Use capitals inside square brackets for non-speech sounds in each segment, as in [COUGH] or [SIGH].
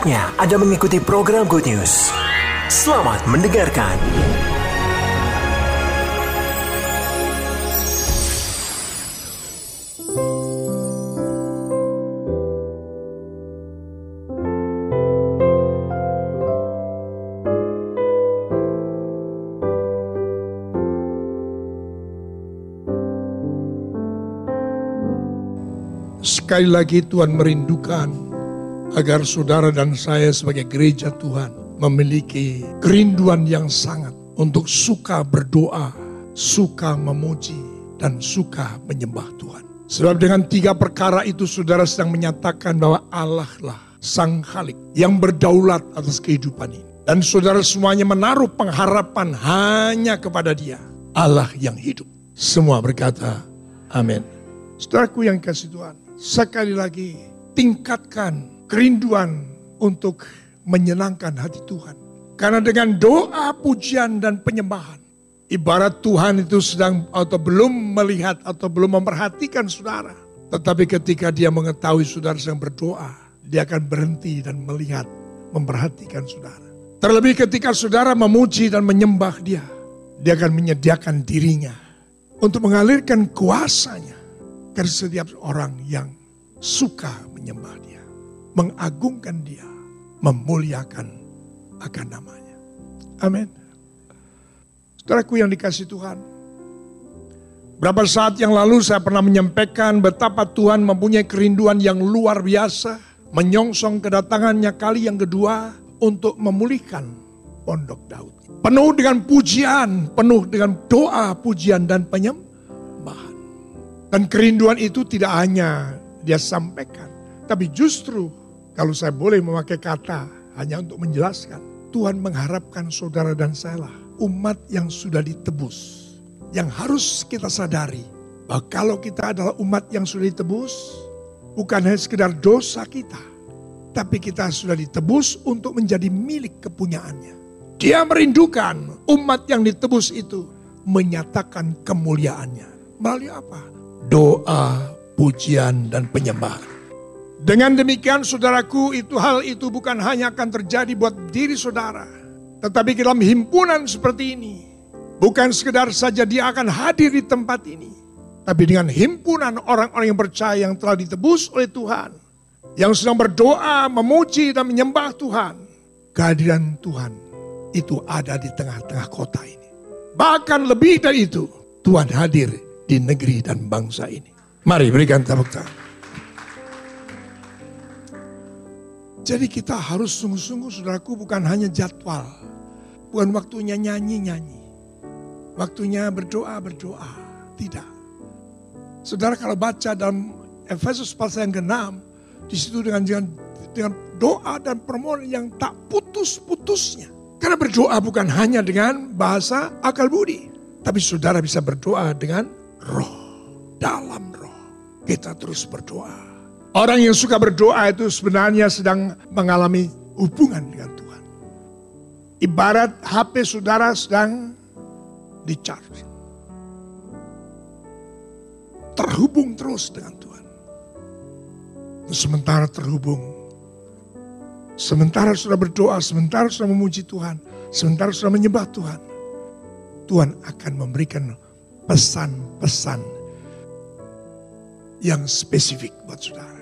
Saatnya Anda mengikuti program Good News. Selamat mendengarkan. Sekali lagi Tuhan merindukan agar saudara dan saya sebagai gereja Tuhan memiliki kerinduan yang sangat untuk suka berdoa, suka memuji, dan suka menyembah Tuhan. Sebab dengan tiga perkara itu saudara sedang menyatakan bahwa Allah lah Sang Khalik yang berdaulat atas kehidupan ini. Dan saudara semuanya menaruh pengharapan hanya kepada dia. Allah yang hidup. Semua berkata, amin. Saudaraku yang kasih Tuhan, sekali lagi tingkatkan kerinduan untuk menyenangkan hati Tuhan. Karena dengan doa, pujian, dan penyembahan, ibarat Tuhan itu sedang atau belum melihat atau belum memperhatikan saudara. Tetapi ketika dia mengetahui saudara sedang berdoa, dia akan berhenti dan melihat, memperhatikan saudara. Terlebih ketika saudara memuji dan menyembah dia, dia akan menyediakan dirinya untuk mengalirkan kuasanya ke setiap orang yang suka menyembah dia, mengagungkan dia, memuliakan akan namanya. Amin. Saudaraku yang dikasih Tuhan, berapa saat yang lalu saya pernah menyampaikan betapa Tuhan mempunyai kerinduan yang luar biasa, menyongsong kedatangannya kali yang kedua untuk memulihkan pondok Daud. Penuh dengan pujian, penuh dengan doa, pujian, dan penyembahan. Dan kerinduan itu tidak hanya dia sampaikan. Tapi justru kalau saya boleh memakai kata hanya untuk menjelaskan. Tuhan mengharapkan saudara dan saya lah umat yang sudah ditebus. Yang harus kita sadari bahwa kalau kita adalah umat yang sudah ditebus. Bukan hanya sekedar dosa kita. Tapi kita sudah ditebus untuk menjadi milik kepunyaannya. Dia merindukan umat yang ditebus itu menyatakan kemuliaannya. Melalui apa? Doa, pujian, dan penyembahan. Dengan demikian saudaraku itu hal itu bukan hanya akan terjadi buat diri saudara. Tetapi dalam himpunan seperti ini. Bukan sekedar saja dia akan hadir di tempat ini. Tapi dengan himpunan orang-orang yang percaya yang telah ditebus oleh Tuhan. Yang sedang berdoa, memuji dan menyembah Tuhan. Kehadiran Tuhan itu ada di tengah-tengah kota ini. Bahkan lebih dari itu, Tuhan hadir di negeri dan bangsa ini. Mari berikan tepuk tangan. Jadi kita harus sungguh-sungguh saudaraku bukan hanya jadwal. Bukan waktunya nyanyi-nyanyi. Waktunya berdoa-berdoa. Tidak. Saudara kalau baca dalam Efesus pasal yang ke-6. Di situ dengan, dengan, dengan doa dan permohonan yang tak putus-putusnya. Karena berdoa bukan hanya dengan bahasa akal budi. Tapi saudara bisa berdoa dengan roh. Dalam roh. Kita terus berdoa. Orang yang suka berdoa itu sebenarnya sedang mengalami hubungan dengan Tuhan. Ibarat HP saudara sedang di. Terhubung terus dengan Tuhan. Sementara terhubung, sementara sudah berdoa, sementara sudah memuji Tuhan, sementara sudah menyembah Tuhan, Tuhan akan memberikan pesan-pesan yang spesifik buat saudara.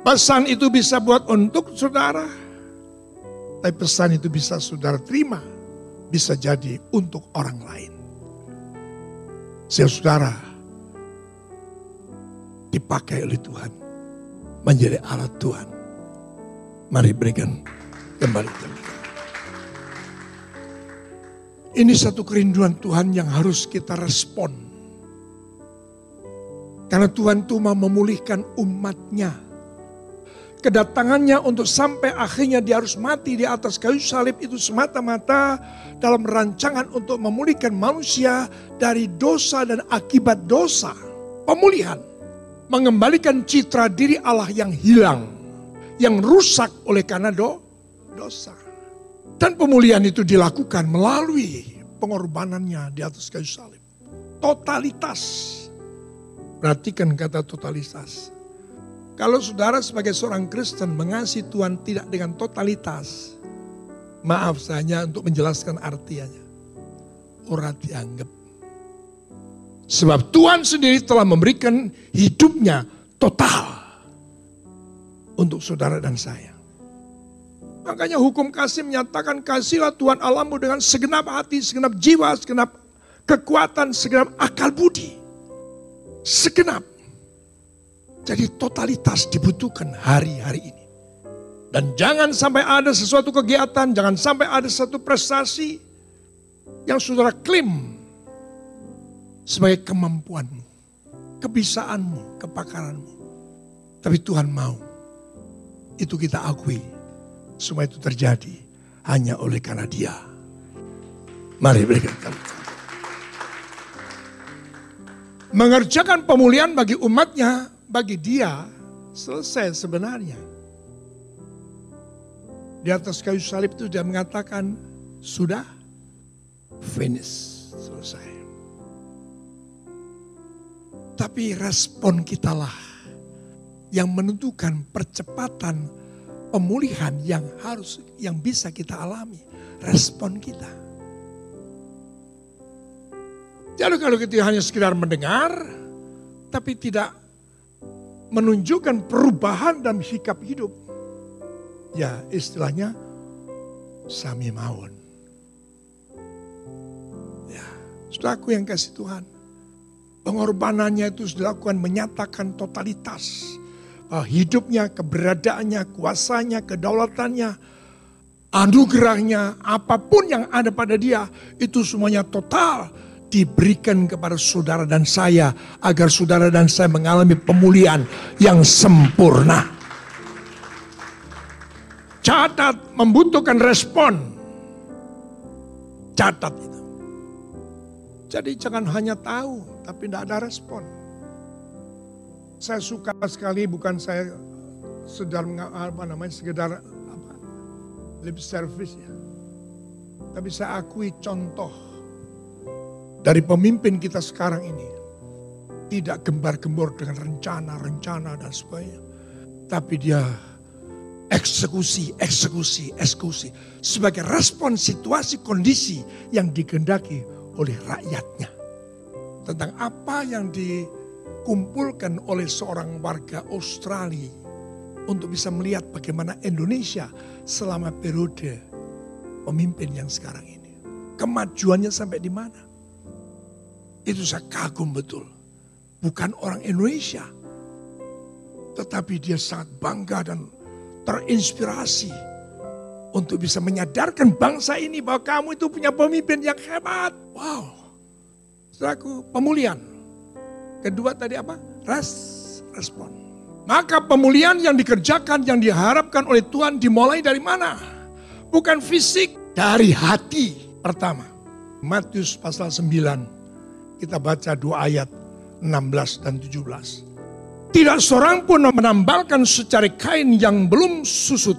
Pesan itu bisa buat untuk saudara. Tapi pesan itu bisa saudara terima. Bisa jadi untuk orang lain. Saudara dipakai oleh Tuhan. Menjadi alat Tuhan. Mari berikan kembali. Ini satu kerinduan Tuhan yang harus kita respon. Karena Tuhan itu mau memulihkan umatnya kedatangannya untuk sampai akhirnya dia harus mati di atas kayu salib itu semata-mata dalam rancangan untuk memulihkan manusia dari dosa dan akibat dosa. Pemulihan. Mengembalikan citra diri Allah yang hilang. Yang rusak oleh karena do, dosa. Dan pemulihan itu dilakukan melalui pengorbanannya di atas kayu salib. Totalitas. Perhatikan kata totalitas Kalau saudara sebagai seorang Kristen mengasihi Tuhan tidak dengan totalitas, maaf saja untuk menjelaskan artinya. Orang dianggap. Sebab Tuhan sendiri telah memberikan hidupnya total untuk saudara dan saya. Makanya hukum kasih menyatakan kasihlah Tuhan Allahmu dengan segenap hati, segenap jiwa, segenap kekuatan, segenap akal budi. Segenap. Jadi totalitas dibutuhkan hari-hari ini. Dan jangan sampai ada sesuatu kegiatan, jangan sampai ada satu prestasi yang saudara klaim sebagai kemampuanmu, kebisaanmu, kepakaranmu. Tapi Tuhan mau itu kita akui. Semua itu terjadi hanya oleh karena dia. Mari berikan kami. Mengerjakan pemulihan bagi umatnya bagi dia selesai sebenarnya. Di atas kayu salib itu dia mengatakan sudah finish, selesai. Tapi respon kitalah yang menentukan percepatan pemulihan yang harus yang bisa kita alami. Respon kita. Jadi kalau kita hanya sekedar mendengar, tapi tidak menunjukkan perubahan dalam sikap hidup. Ya istilahnya sami maun. Ya, saudaraku yang kasih Tuhan. Pengorbanannya itu dilakukan menyatakan totalitas. Bahwa hidupnya, keberadaannya, kuasanya, kedaulatannya, anugerahnya, apa pun yang ada pada dia, itu semuanya total diberikan kepada saudara dan saya agar saudara dan saya mengalami pemulihan yang sempurna. Catat membutuhkan respon. Catat itu. Jadi jangan hanya tahu tapi tidak ada respon. Saya suka sekali bukan saya sedar apa namanya sekedar apa lip service ya. Tapi saya akui contoh dari pemimpin kita sekarang ini tidak gembar-gembor dengan rencana-rencana dan sebagainya. Tapi dia eksekusi, eksekusi, eksekusi. Sebagai respon situasi kondisi yang digendaki oleh rakyatnya. Tentang apa yang dikumpulkan oleh seorang warga Australia untuk bisa melihat bagaimana Indonesia selama periode pemimpin yang sekarang ini. Kemajuannya sampai di mana? Itu saya kagum betul. Bukan orang Indonesia. Tetapi dia sangat bangga dan terinspirasi. Untuk bisa menyadarkan bangsa ini bahwa kamu itu punya pemimpin yang hebat. Wow. Saudaraku, pemulihan. Kedua tadi apa? Res, respon. Maka pemulihan yang dikerjakan, yang diharapkan oleh Tuhan dimulai dari mana? Bukan fisik, dari hati pertama. Matius pasal 9 kita baca dua ayat 16 dan 17. Tidak seorang pun menambalkan secari kain yang belum susut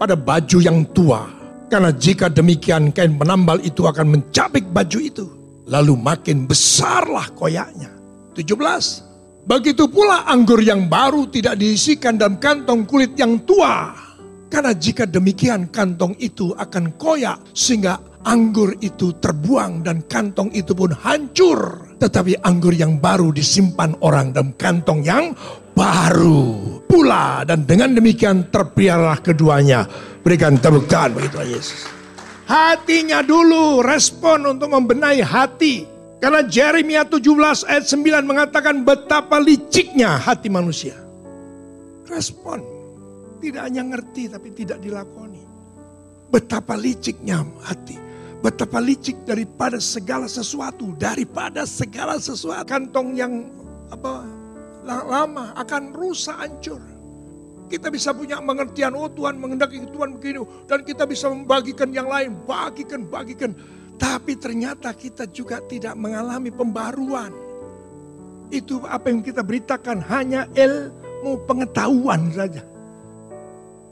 pada baju yang tua. Karena jika demikian kain penambal itu akan mencabik baju itu. Lalu makin besarlah koyaknya. 17. Begitu pula anggur yang baru tidak diisikan dalam kantong kulit yang tua. Karena jika demikian kantong itu akan koyak sehingga anggur itu terbuang dan kantong itu pun hancur. Tetapi anggur yang baru disimpan orang dalam kantong yang baru pula. Dan dengan demikian terpiarlah keduanya. Berikan tepuk tangan begitu Yesus. Hatinya dulu respon untuk membenahi hati. Karena Jeremia 17 ayat 9 mengatakan betapa liciknya hati manusia. Respon. Tidak hanya ngerti tapi tidak dilakoni. Betapa liciknya hati. Betapa licik daripada segala sesuatu, daripada segala sesuatu. Kantong yang apa lama akan rusak hancur. Kita bisa punya pengertian, oh Tuhan mengendaki Tuhan begini. Dan kita bisa membagikan yang lain, bagikan, bagikan. Tapi ternyata kita juga tidak mengalami pembaruan. Itu apa yang kita beritakan hanya ilmu pengetahuan saja.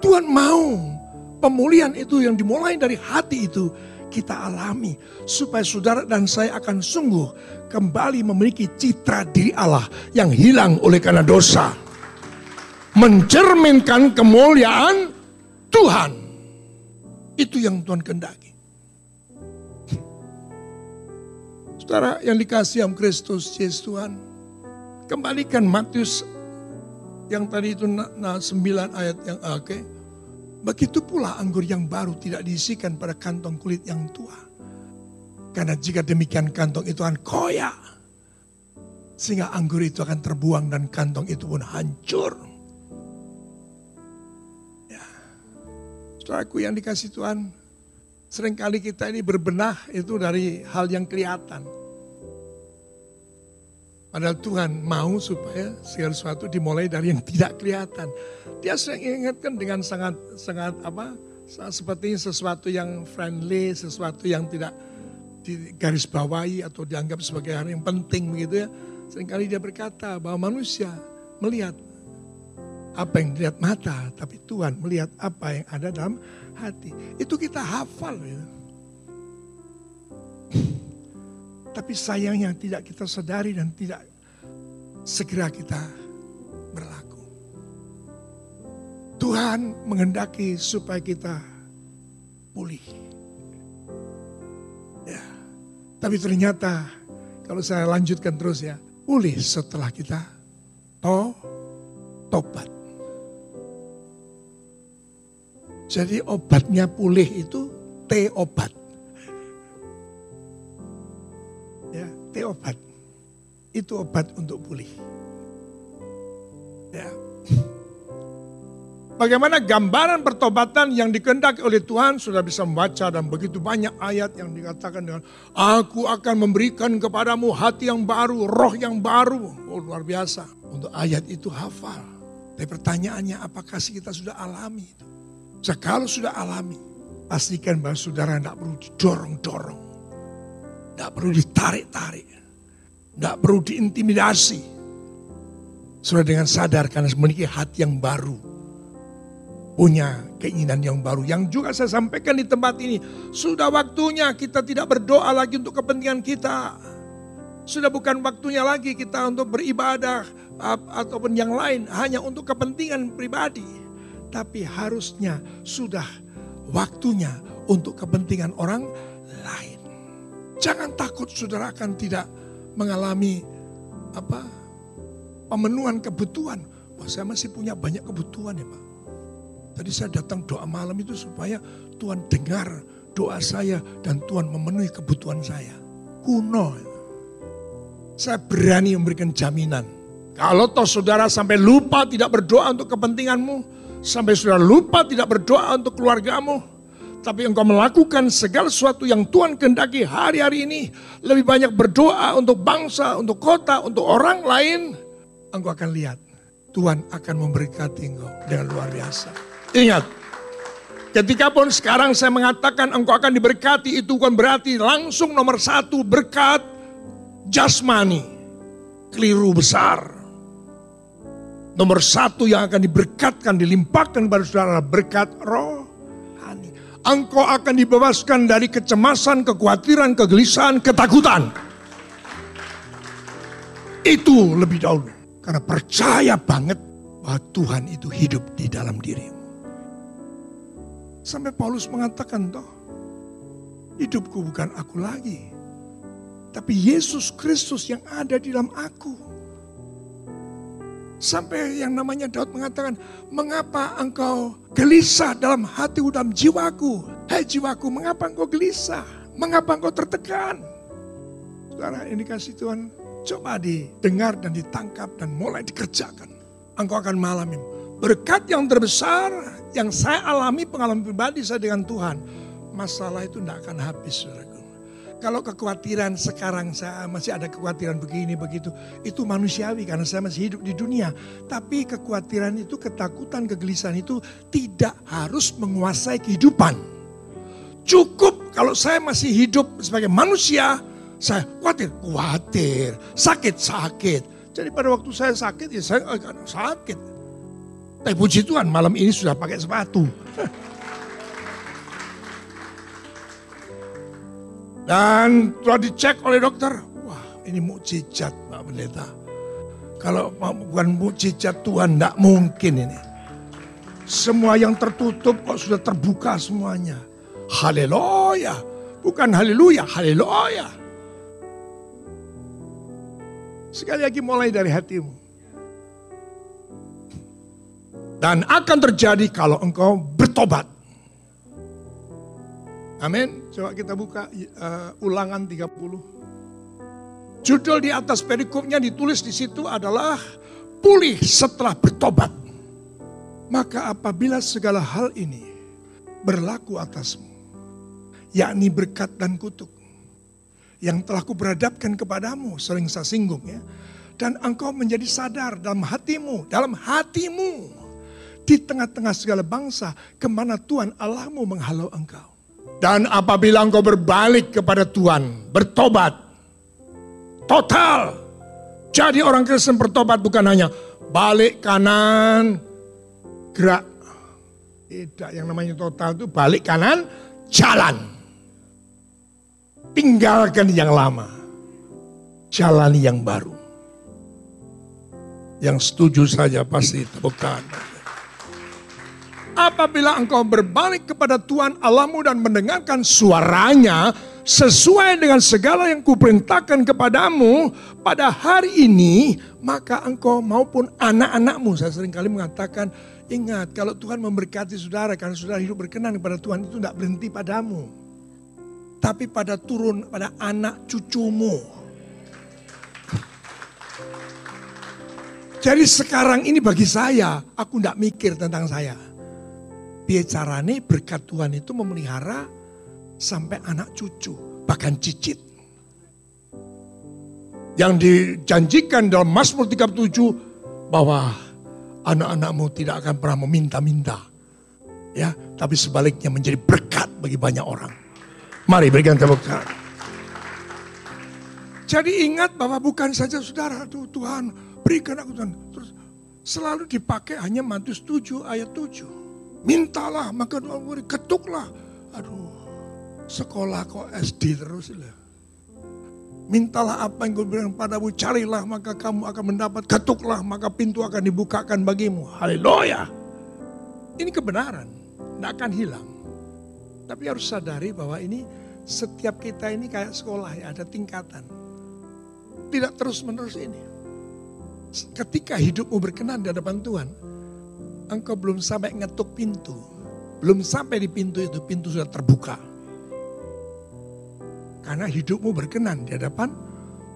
Tuhan mau pemulihan itu yang dimulai dari hati itu kita alami supaya saudara dan saya akan sungguh kembali memiliki citra diri Allah yang hilang oleh karena dosa. mencerminkan kemuliaan Tuhan. Itu yang Tuhan kendaki. Saudara yang dikasih Am Kristus Yesus Tuhan. Kembalikan Matius yang tadi itu 9 ayat yang oke. Okay. Begitu pula anggur yang baru tidak diisikan pada kantong kulit yang tua. Karena jika demikian kantong itu akan koyak. Sehingga anggur itu akan terbuang dan kantong itu pun hancur. Ya. Saudaraku yang dikasih Tuhan, sering kali kita ini berbenah itu dari hal yang kelihatan. Padahal Tuhan mau supaya segala sesuatu dimulai dari yang tidak kelihatan. Dia sering ingatkan dengan sangat sangat apa? Seperti sesuatu yang friendly, sesuatu yang tidak garis bawahi atau dianggap sebagai hal yang penting begitu ya. Seringkali dia berkata bahwa manusia melihat apa yang dilihat mata, tapi Tuhan melihat apa yang ada dalam hati. Itu kita hafal. Ya. Tapi sayangnya tidak kita sadari dan tidak segera kita berlaku. Tuhan menghendaki supaya kita pulih. Ya. Tapi ternyata kalau saya lanjutkan terus ya, pulih setelah kita to tobat. Jadi obatnya pulih itu T obat. T obat. Itu obat untuk pulih. Ya. Bagaimana gambaran pertobatan yang dikehendaki oleh Tuhan sudah bisa membaca dan begitu banyak ayat yang dikatakan dengan Aku akan memberikan kepadamu hati yang baru, roh yang baru. Oh luar biasa. Untuk ayat itu hafal. Tapi pertanyaannya apakah kita sudah alami itu? Kalau sudah alami, pastikan bahwa saudara tidak perlu didorong-dorong. Tidak perlu ditarik-tarik. Tidak perlu diintimidasi. Sudah dengan sadar karena memiliki hati yang baru. Punya keinginan yang baru. Yang juga saya sampaikan di tempat ini. Sudah waktunya kita tidak berdoa lagi untuk kepentingan kita. Sudah bukan waktunya lagi kita untuk beribadah ataupun yang lain. Hanya untuk kepentingan pribadi. Tapi harusnya sudah waktunya untuk kepentingan orang lain. Jangan takut saudara akan tidak mengalami apa pemenuhan kebutuhan. Wah saya masih punya banyak kebutuhan ya Pak. Tadi saya datang doa malam itu supaya Tuhan dengar doa saya dan Tuhan memenuhi kebutuhan saya. Kuno. Saya berani memberikan jaminan. Kalau toh saudara sampai lupa tidak berdoa untuk kepentinganmu, sampai saudara lupa tidak berdoa untuk keluargamu, tapi engkau melakukan segala sesuatu yang Tuhan kehendaki hari-hari ini. Lebih banyak berdoa untuk bangsa, untuk kota, untuk orang lain. Engkau akan lihat Tuhan akan memberkati engkau dengan luar biasa. Ingat, ketika pun sekarang saya mengatakan engkau akan diberkati itu bukan berarti langsung nomor satu berkat jasmani. Keliru besar. Nomor satu yang akan diberkatkan, dilimpahkan kepada saudara berkat roh engkau akan dibebaskan dari kecemasan, kekhawatiran, kegelisahan, ketakutan. Itu lebih dahulu. Karena percaya banget bahwa Tuhan itu hidup di dalam dirimu. Sampai Paulus mengatakan toh, hidupku bukan aku lagi. Tapi Yesus Kristus yang ada di dalam aku. Sampai yang namanya Daud mengatakan, mengapa engkau gelisah dalam hati dalam jiwaku? Hei jiwaku, mengapa engkau gelisah? Mengapa engkau tertekan? Saudara, ini kasih Tuhan, coba didengar dan ditangkap dan mulai dikerjakan. Engkau akan mengalami berkat yang terbesar yang saya alami pengalaman pribadi saya dengan Tuhan. Masalah itu tidak akan habis, saudara. Kalau kekhawatiran sekarang saya masih ada kekhawatiran begini begitu, itu manusiawi karena saya masih hidup di dunia. Tapi kekhawatiran itu, ketakutan, kegelisahan itu tidak harus menguasai kehidupan. Cukup kalau saya masih hidup sebagai manusia, saya khawatir, khawatir, sakit, sakit. Jadi pada waktu saya sakit ya saya akan sakit. Tapi puji Tuhan malam ini sudah pakai sepatu. [LAUGHS] Dan telah dicek oleh dokter. Wah ini mukjizat Pak Pendeta. Kalau bukan mujizat Tuhan, tidak mungkin ini. Semua yang tertutup kok sudah terbuka semuanya. Haleluya. Bukan haleluya, haleluya. Sekali lagi mulai dari hatimu. Dan akan terjadi kalau engkau bertobat. Amin. Coba kita buka uh, ulangan 30. Judul di atas perikopnya ditulis di situ adalah pulih setelah bertobat. Maka apabila segala hal ini berlaku atasmu, yakni berkat dan kutuk, yang telah kuberadabkan kepadamu, sering saya singgung ya, dan engkau menjadi sadar dalam hatimu, dalam hatimu, di tengah-tengah segala bangsa, ke mana Tuhan Allahmu menghalau engkau. Dan apabila engkau berbalik kepada Tuhan, bertobat, Total. Jadi orang Kristen bertobat bukan hanya balik kanan, gerak. Tidak, yang namanya total itu balik kanan, jalan. Tinggalkan yang lama. Jalani yang baru. Yang setuju saja pasti bukan. Apabila engkau berbalik kepada Tuhan Allahmu dan mendengarkan suaranya, sesuai dengan segala yang kuperintahkan kepadamu pada hari ini, maka engkau maupun anak-anakmu, saya sering kali mengatakan, ingat kalau Tuhan memberkati saudara, karena saudara hidup berkenan kepada Tuhan itu tidak berhenti padamu. Tapi pada turun pada anak cucumu. Jadi sekarang ini bagi saya, aku tidak mikir tentang saya. Bicarane berkat Tuhan itu memelihara sampai anak cucu, bahkan cicit. Yang dijanjikan dalam Mazmur 37 bahwa anak-anakmu tidak akan pernah meminta-minta. Ya, tapi sebaliknya menjadi berkat bagi banyak orang. Mari berikan tepuk tangan. Jadi ingat bahwa bukan saja saudara tuh Tuhan berikan aku Tuhan. Terus selalu dipakai hanya Matius 7 ayat 7. Mintalah maka beri, ketuklah. Aduh, Sekolah kok SD terus lah. Mintalah apa yang gue bilang padamu, carilah maka kamu akan mendapat, ketuklah maka pintu akan dibukakan bagimu. Haleluya. Ini kebenaran, tidak akan hilang. Tapi harus sadari bahwa ini setiap kita ini kayak sekolah ya, ada tingkatan. Tidak terus menerus ini. Ketika hidupmu berkenan di hadapan Tuhan, engkau belum sampai ngetuk pintu. Belum sampai di pintu itu, pintu sudah terbuka karena hidupmu berkenan di hadapan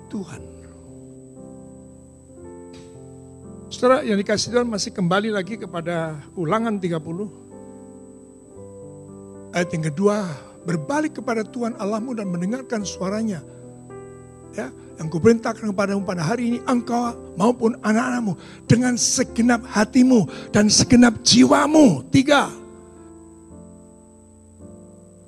Tuhan. Saudara yang dikasih Tuhan masih kembali lagi kepada ulangan 30. Ayat yang kedua, berbalik kepada Tuhan Allahmu dan mendengarkan suaranya. Ya, yang kuperintahkan kepadamu pada hari ini engkau maupun anak-anakmu dengan segenap hatimu dan segenap jiwamu. Tiga,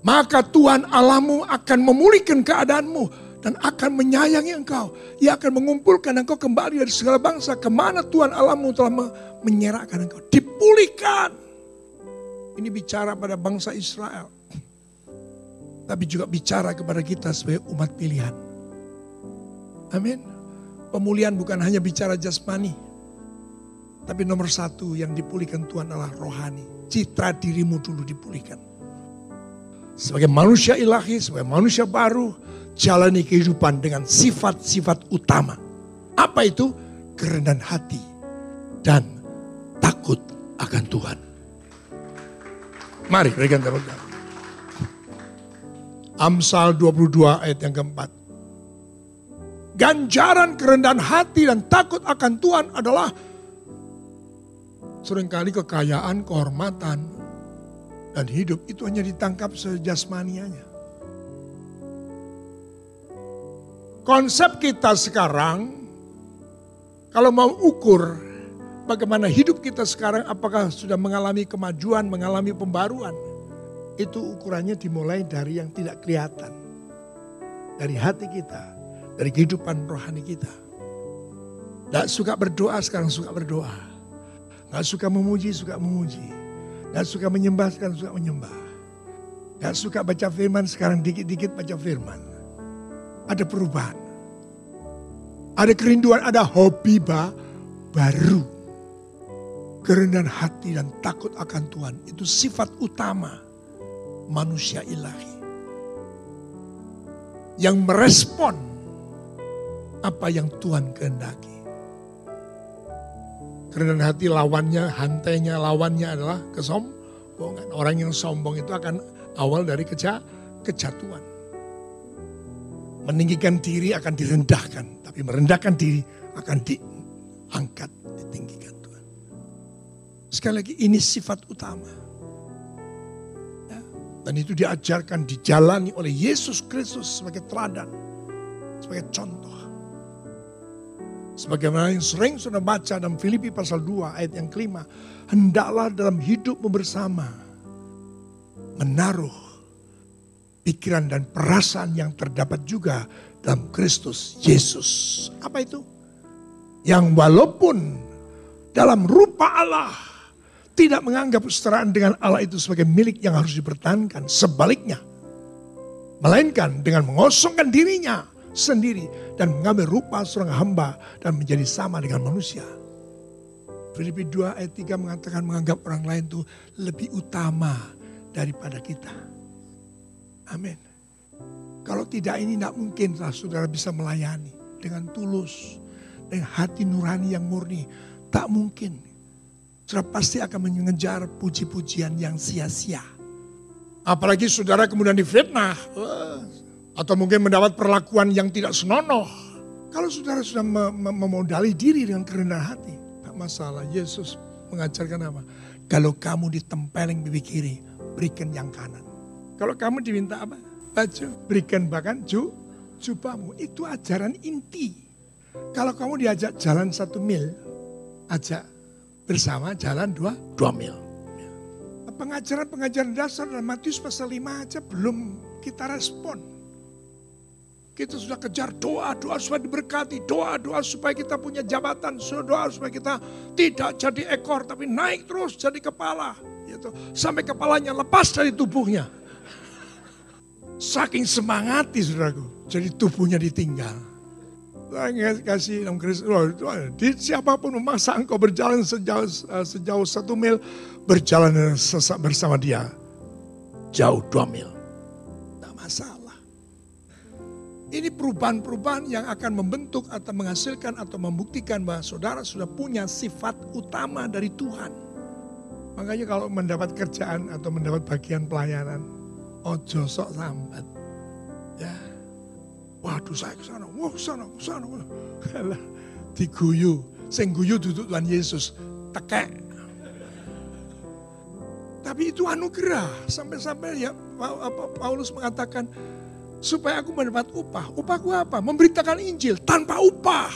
maka Tuhan Allahmu akan memulihkan keadaanmu dan akan menyayangi engkau. Ia akan mengumpulkan engkau kembali dari segala bangsa ke mana Tuhan Allahmu telah menyerahkan engkau. Dipulihkan. Ini bicara pada bangsa Israel. Tapi juga bicara kepada kita sebagai umat pilihan. Amin. Pemulihan bukan hanya bicara jasmani. Tapi nomor satu yang dipulihkan Tuhan adalah rohani. Citra dirimu dulu dipulihkan sebagai manusia ilahi, sebagai manusia baru, jalani kehidupan dengan sifat-sifat utama. Apa itu? Kerendahan hati dan takut akan Tuhan. Mari berikan tepuk tangan. Amsal 22 ayat yang keempat. Ganjaran kerendahan hati dan takut akan Tuhan adalah sering kali kekayaan, kehormatan, dan hidup itu hanya ditangkap sejasmanianya. Konsep kita sekarang, kalau mau ukur bagaimana hidup kita sekarang, apakah sudah mengalami kemajuan, mengalami pembaruan, itu ukurannya dimulai dari yang tidak kelihatan. Dari hati kita, dari kehidupan rohani kita. Tidak suka berdoa, sekarang suka berdoa. Gak suka memuji, suka memuji Gak suka menyembah, sekarang suka menyembah. Gak suka baca firman, sekarang dikit-dikit baca firman. Ada perubahan. Ada kerinduan, ada hobi bah, baru. Kerendahan hati dan takut akan Tuhan itu sifat utama manusia ilahi. Yang merespon apa yang Tuhan kehendaki. Kerendahan hati lawannya, hantainya lawannya adalah kesombongan. Orang yang sombong itu akan awal dari keja, kejatuhan. Meninggikan diri akan direndahkan, tapi merendahkan diri akan diangkat, ditinggikan Tuhan. Sekali lagi ini sifat utama. Ya, dan itu diajarkan, dijalani oleh Yesus Kristus sebagai teladan, sebagai contoh. Sebagaimana yang sering sudah baca dalam Filipi pasal 2 ayat yang kelima. Hendaklah dalam hidupmu bersama menaruh pikiran dan perasaan yang terdapat juga dalam Kristus Yesus. Apa itu? Yang walaupun dalam rupa Allah tidak menganggap kesetaraan dengan Allah itu sebagai milik yang harus dipertahankan. Sebaliknya, melainkan dengan mengosongkan dirinya sendiri dan mengambil rupa seorang hamba dan menjadi sama dengan manusia. Filipi 2 ayat 3 mengatakan menganggap orang lain itu lebih utama daripada kita. Amin. Kalau tidak ini tidak mungkin saudara bisa melayani dengan tulus. Dengan hati nurani yang murni. Tak mungkin. Saudara pasti akan mengejar puji-pujian yang sia-sia. Apalagi saudara kemudian difitnah. Atau mungkin mendapat perlakuan yang tidak senonoh. Kalau saudara sudah memodali diri dengan kerendahan hati. Tak masalah. Yesus mengajarkan apa? Kalau kamu ditempeleng pipi kiri, berikan yang kanan. Kalau kamu diminta apa? Baju. Berikan bahkan ju, jubahmu. Itu ajaran inti. Kalau kamu diajak jalan satu mil, ajak bersama jalan dua, dua mil. Pengajaran-pengajaran dasar dalam Matius pasal 5 aja belum kita respon. Kita sudah kejar doa-doa supaya diberkati, doa-doa supaya kita punya jabatan, doa supaya kita tidak jadi ekor tapi naik terus jadi kepala. Gitu. Sampai kepalanya lepas dari tubuhnya. Saking semangati saudaraku. Jadi tubuhnya ditinggal. Saya kasih dalam Kristus. Di siapa pun memaksa engkau berjalan sejauh, eh, sejauh satu mil. Berjalan bersama dia. Jauh dua mil. Ini perubahan-perubahan yang akan membentuk atau menghasilkan atau membuktikan bahwa saudara sudah punya sifat utama dari Tuhan. Makanya kalau mendapat kerjaan atau mendapat bagian pelayanan, Ojo sok sambat. Ya. Waduh saya ke sana, wah ke sana, ke sana. Kalah diguyu. Sing guyu duduk Tuhan Yesus. Tekek. Tapi itu anugerah. Sampai-sampai ya Paulus mengatakan supaya aku mendapat upah. Upahku apa? Memberitakan Injil tanpa upah.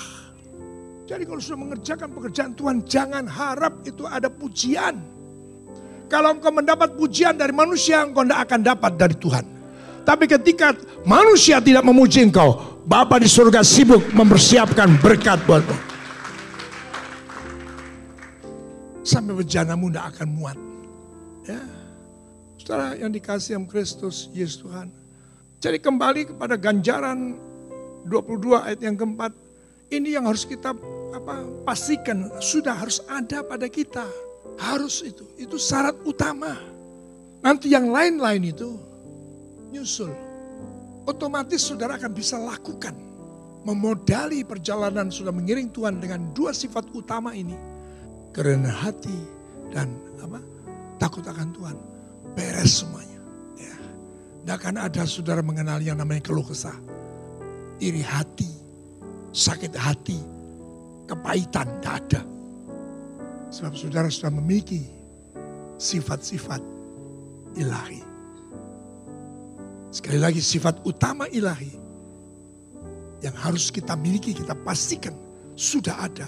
Jadi kalau sudah mengerjakan pekerjaan Tuhan, jangan harap itu ada pujian. Kalau engkau mendapat pujian dari manusia, engkau tidak akan dapat dari Tuhan. Tapi ketika manusia tidak memuji engkau, Bapa di surga sibuk mempersiapkan berkat buatmu. Sampai bejanamu tidak akan muat. Ya. Saudara yang dikasih yang Kristus, Yesus Tuhan. Jadi kembali kepada ganjaran 22 ayat yang keempat. Ini yang harus kita apa, pastikan sudah harus ada pada kita. Harus itu, itu syarat utama. Nanti yang lain-lain itu nyusul. Otomatis saudara akan bisa lakukan. Memodali perjalanan sudah mengiring Tuhan dengan dua sifat utama ini. Karena hati dan apa takut akan Tuhan. Beres semuanya. Tidak akan ada saudara mengenal yang namanya keluh kesah. Iri hati, sakit hati, kepahitan, tidak ada. Sebab saudara sudah memiliki sifat-sifat ilahi. Sekali lagi sifat utama ilahi yang harus kita miliki, kita pastikan sudah ada.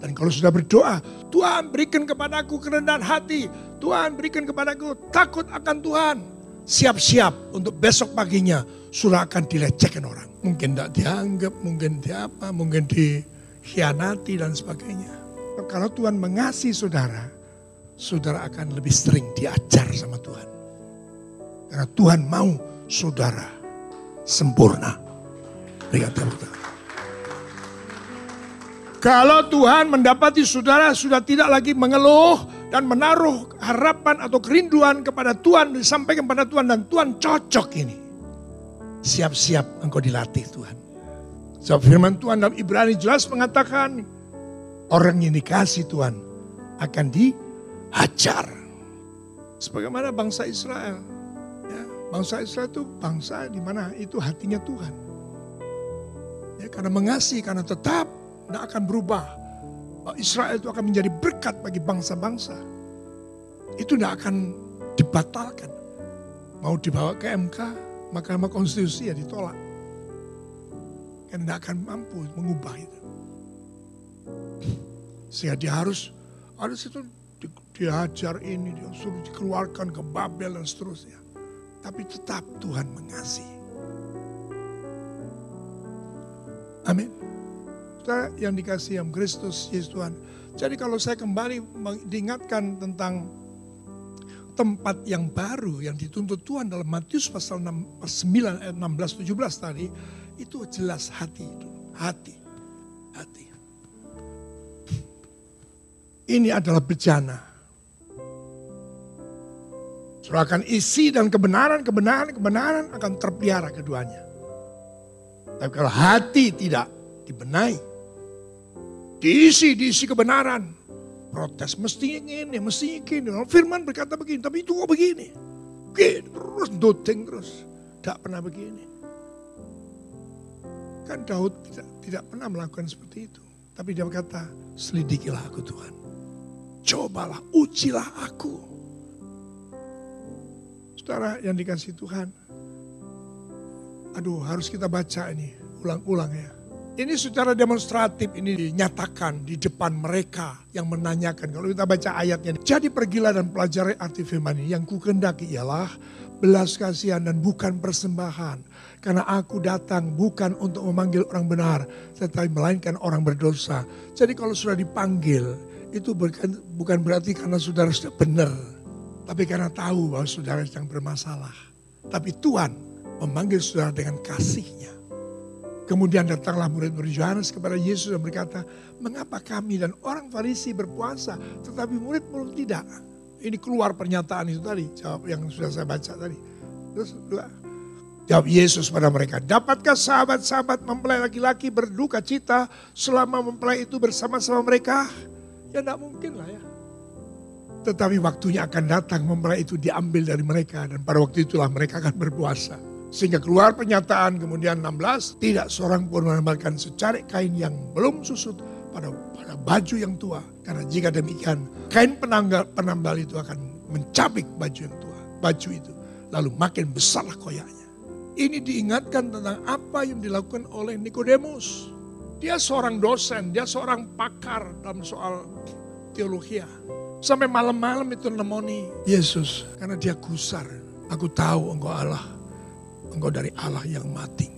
Dan kalau sudah berdoa, Tuhan berikan kepadaku kerendahan hati. Tuhan berikan kepadaku takut akan Tuhan. Siap-siap untuk besok paginya sudah akan dilecehkan orang. Mungkin tidak dianggap, mungkin di apa, mungkin dikhianati dan sebagainya. Kalau Tuhan mengasihi saudara, saudara akan lebih sering diajar sama Tuhan. Karena Tuhan mau saudara sempurna. Berikan Kalau Tuhan mendapati saudara sudah tidak lagi mengeluh dan menaruh harapan atau kerinduan kepada Tuhan, disampaikan kepada Tuhan dan Tuhan cocok ini. Siap-siap engkau dilatih Tuhan. Sebab firman Tuhan dalam Ibrani jelas mengatakan, orang yang dikasih Tuhan akan dihajar. Sebagaimana bangsa Israel. Ya, bangsa Israel itu bangsa di mana itu hatinya Tuhan. Ya, karena mengasihi, karena tetap tidak akan berubah. Israel itu akan menjadi berkat bagi bangsa-bangsa. Itu tidak akan dibatalkan. Mau dibawa ke MK, Mahkamah Konstitusi ya ditolak. Karena tidak akan mampu mengubah itu. Sehingga dia harus, harus itu di, dihajar ini, dia suruh dikeluarkan ke Babel dan seterusnya. Tapi tetap Tuhan mengasihi. Amin kita yang dikasih yang Kristus Yesus Tuhan. Jadi kalau saya kembali diingatkan tentang tempat yang baru yang dituntut Tuhan dalam Matius pasal 6, 9 ayat 16 17 tadi itu jelas hati itu, hati. Hati. Ini adalah bejana. Surahkan isi dan kebenaran, kebenaran, kebenaran akan terpelihara keduanya. Tapi kalau hati tidak dibenahi, Diisi, diisi kebenaran. Protes, mesti ini, mesti ini. Firman berkata begini, tapi itu kok begini. Gini, terus doting terus. Tidak pernah begini. Kan Daud tidak, tidak pernah melakukan seperti itu. Tapi dia berkata, selidikilah aku Tuhan. Cobalah, ujilah aku. Saudara yang dikasih Tuhan. Aduh harus kita baca ini ulang-ulang ya. Ini secara demonstratif ini dinyatakan di depan mereka yang menanyakan. Kalau kita baca ayatnya. Jadi pergilah dan pelajari arti firman ini. Yang ku kendaki ialah belas kasihan dan bukan persembahan. Karena aku datang bukan untuk memanggil orang benar. Tetapi melainkan orang berdosa. Jadi kalau sudah dipanggil. Itu bukan berarti karena saudara sudah benar. Tapi karena tahu bahwa saudara sedang bermasalah. Tapi Tuhan memanggil saudara dengan kasihnya. Kemudian datanglah murid-murid Yohanes kepada Yesus dan berkata, mengapa kami dan orang Farisi berpuasa, tetapi murid-murid tidak? Ini keluar pernyataan itu tadi, jawab yang sudah saya baca tadi. Terus dua, jawab Yesus pada mereka, dapatkah sahabat-sahabat mempelai laki-laki berduka cita selama mempelai itu bersama-sama mereka? Ya tidak mungkin lah ya. Tetapi waktunya akan datang mempelai itu diambil dari mereka dan pada waktu itulah mereka akan berpuasa. Sehingga keluar pernyataan kemudian 16, tidak seorang pun menambahkan secarik kain yang belum susut pada pada baju yang tua. Karena jika demikian, kain penambal, penambal itu akan mencabik baju yang tua, baju itu. Lalu makin besarlah koyaknya. Ini diingatkan tentang apa yang dilakukan oleh Nikodemus. Dia seorang dosen, dia seorang pakar dalam soal teologi. Sampai malam-malam itu nemoni Yesus karena dia gusar. Aku tahu engkau Allah engkau dari Allah yang mati.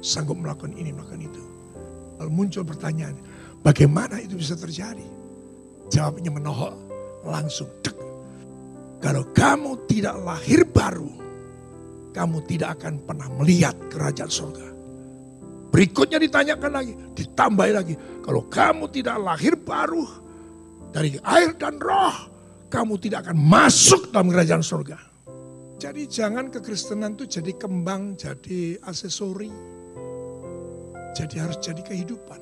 Sanggup melakukan ini, melakukan itu. Lalu muncul pertanyaan, bagaimana itu bisa terjadi? Jawabnya menohol, langsung dek. Kalau kamu tidak lahir baru, kamu tidak akan pernah melihat kerajaan surga. Berikutnya ditanyakan lagi, ditambah lagi. Kalau kamu tidak lahir baru dari air dan roh, kamu tidak akan masuk dalam kerajaan surga. Jadi jangan kekristenan itu jadi kembang, jadi aksesori. Jadi harus jadi kehidupan.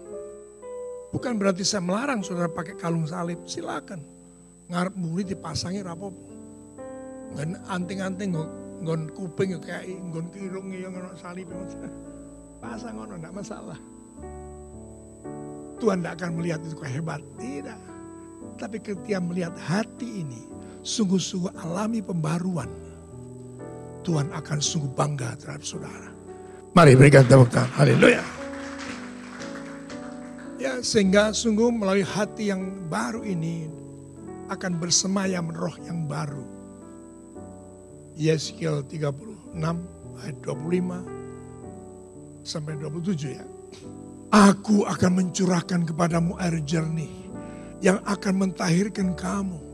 Bukan berarti saya melarang saudara pakai kalung salib, silakan. Ngarep muli dipasangi rapopo. Ngan anting-anting ngon kuping kayak ngon kirung yang ngono salib. [LAUGHS] Pasang ngono enggak masalah. Tuhan tidak akan melihat itu kehebat, tidak. Tapi ketika melihat hati ini, sungguh-sungguh alami pembaruan Tuhan akan sungguh bangga terhadap saudara. Mari berikan tepuk tangan. Haleluya. Ya, sehingga sungguh melalui hati yang baru ini akan bersemayam roh yang baru. Yeskiel 36 ayat 25 sampai 27 ya. Aku akan mencurahkan kepadamu air jernih yang akan mentahirkan kamu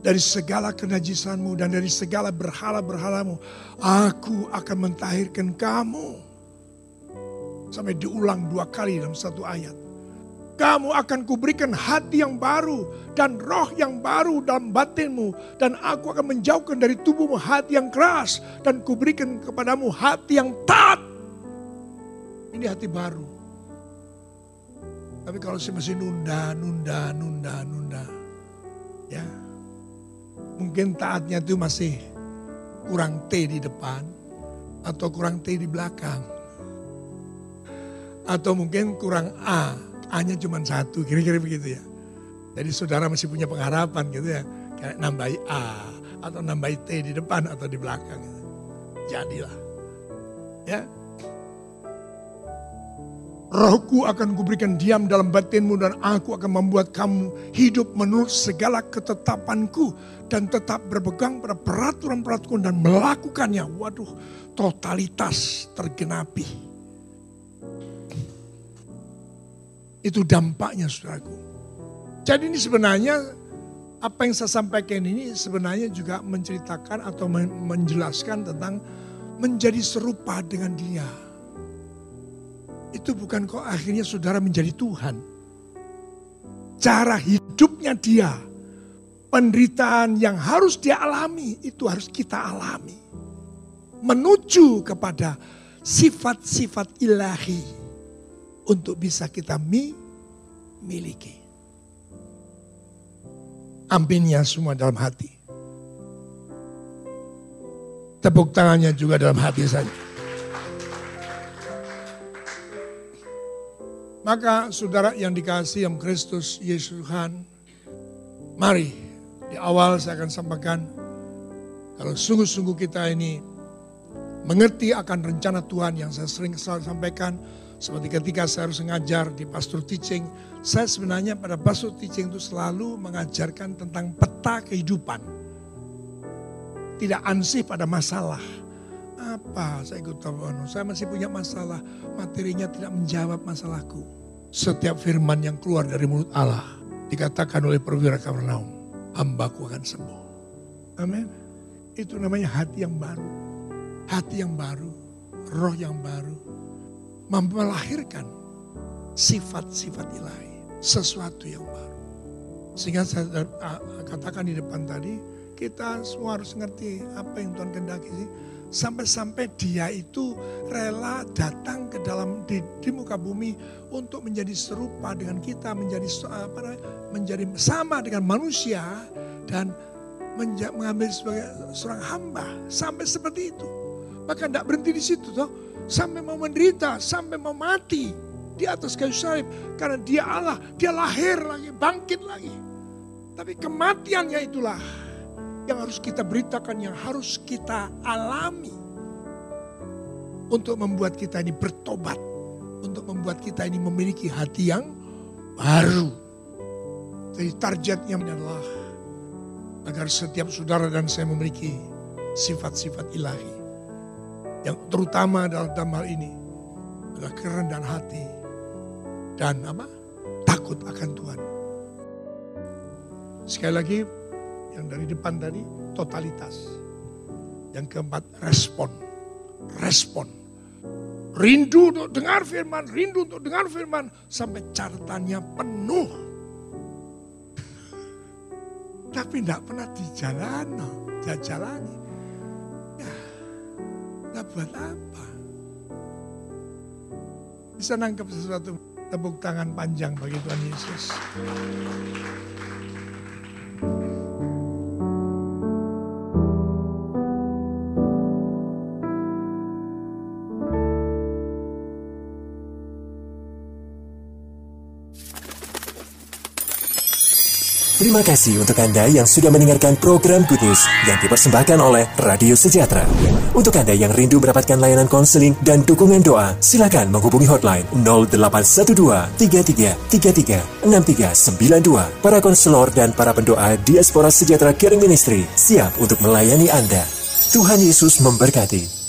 dari segala kenajisanmu dan dari segala berhala-berhalamu. Aku akan mentahirkan kamu. Sampai diulang dua kali dalam satu ayat. kamu akan kuberikan hati yang baru dan roh yang baru dalam batinmu. Dan aku akan menjauhkan dari tubuhmu hati yang keras dan kuberikan kepadamu hati yang taat. Ini hati baru. Tapi kalau saya masih nunda, nunda, nunda, nunda. Ya. Mungkin taatnya itu masih kurang T di depan atau kurang T di belakang. Atau mungkin kurang A A-nya cuma satu, kira-kira begitu ya. Jadi saudara masih punya pengharapan gitu ya. Kayak nambahi A atau nambahi T di depan atau di belakang. Gitu. Jadilah. Ya. Rohku akan kuberikan diam dalam batinmu dan aku akan membuat kamu hidup menurut segala ketetapanku dan tetap berpegang pada peraturan-peraturan dan melakukannya. Waduh, totalitas tergenapi. Itu dampaknya saudaraku. Jadi ini sebenarnya apa yang saya sampaikan ini sebenarnya juga menceritakan atau menjelaskan tentang menjadi serupa dengan dia. Itu bukan kok akhirnya saudara menjadi Tuhan. Cara hidupnya dia, penderitaan yang harus dia alami, itu harus kita alami. Menuju kepada sifat-sifat ilahi untuk bisa kita mi, miliki. Aminnya semua dalam hati. Tepuk tangannya juga dalam hati saja. Maka saudara yang dikasih yang Kristus Yesus Tuhan, mari di awal saya akan sampaikan kalau sungguh-sungguh kita ini mengerti akan rencana Tuhan yang saya sering selalu sampaikan, seperti ketika saya harus mengajar di pastor teaching, saya sebenarnya pada pastor teaching itu selalu mengajarkan tentang peta kehidupan. Tidak ansih pada masalah. Apa saya ikut tahu, saya masih punya masalah, materinya tidak menjawab masalahku. Setiap firman yang keluar dari mulut Allah dikatakan oleh perwira Kapernaum, hambaku akan sembuh. Amin. Itu namanya hati yang baru. Hati yang baru, roh yang baru, melahirkan sifat-sifat ilahi, sesuatu yang baru. Sehingga saya katakan di depan tadi, kita semua harus ngerti apa yang Tuhan kendaki sih. Sampai-sampai dia itu rela datang ke dalam di, di muka bumi untuk menjadi serupa dengan kita, menjadi apa menjadi sama dengan manusia dan menja, mengambil sebagai seorang hamba sampai seperti itu. Bahkan tidak berhenti di situ toh sampai mau menderita, sampai mau mati di atas kayu salib. Karena dia Allah, dia lahir lagi, bangkit lagi. Tapi kematiannya itulah yang harus kita beritakan, yang harus kita alami. Untuk membuat kita ini bertobat. Untuk membuat kita ini memiliki hati yang baru. Jadi targetnya adalah agar setiap saudara dan saya memiliki sifat-sifat ilahi yang terutama dalam, hal ini adalah kerendahan hati dan apa? Takut akan Tuhan. Sekali lagi yang dari depan tadi totalitas. Yang keempat respon. Respon. Rindu untuk dengar firman, rindu untuk dengar firman sampai catatannya penuh. [LAUGHS] Tapi tidak pernah dijalani, dijalani. Nah buat apa? Bisa nangkep sesuatu tepuk tangan panjang bagi Tuhan Yesus. Terima kasih untuk Anda yang sudah mendengarkan program Good News yang dipersembahkan oleh Radio Sejahtera. Untuk Anda yang rindu mendapatkan layanan konseling dan dukungan doa, silakan menghubungi hotline 0812 33 33 6392. Para konselor dan para pendoa Diaspora Sejahtera Caring Ministry siap untuk melayani Anda. Tuhan Yesus memberkati.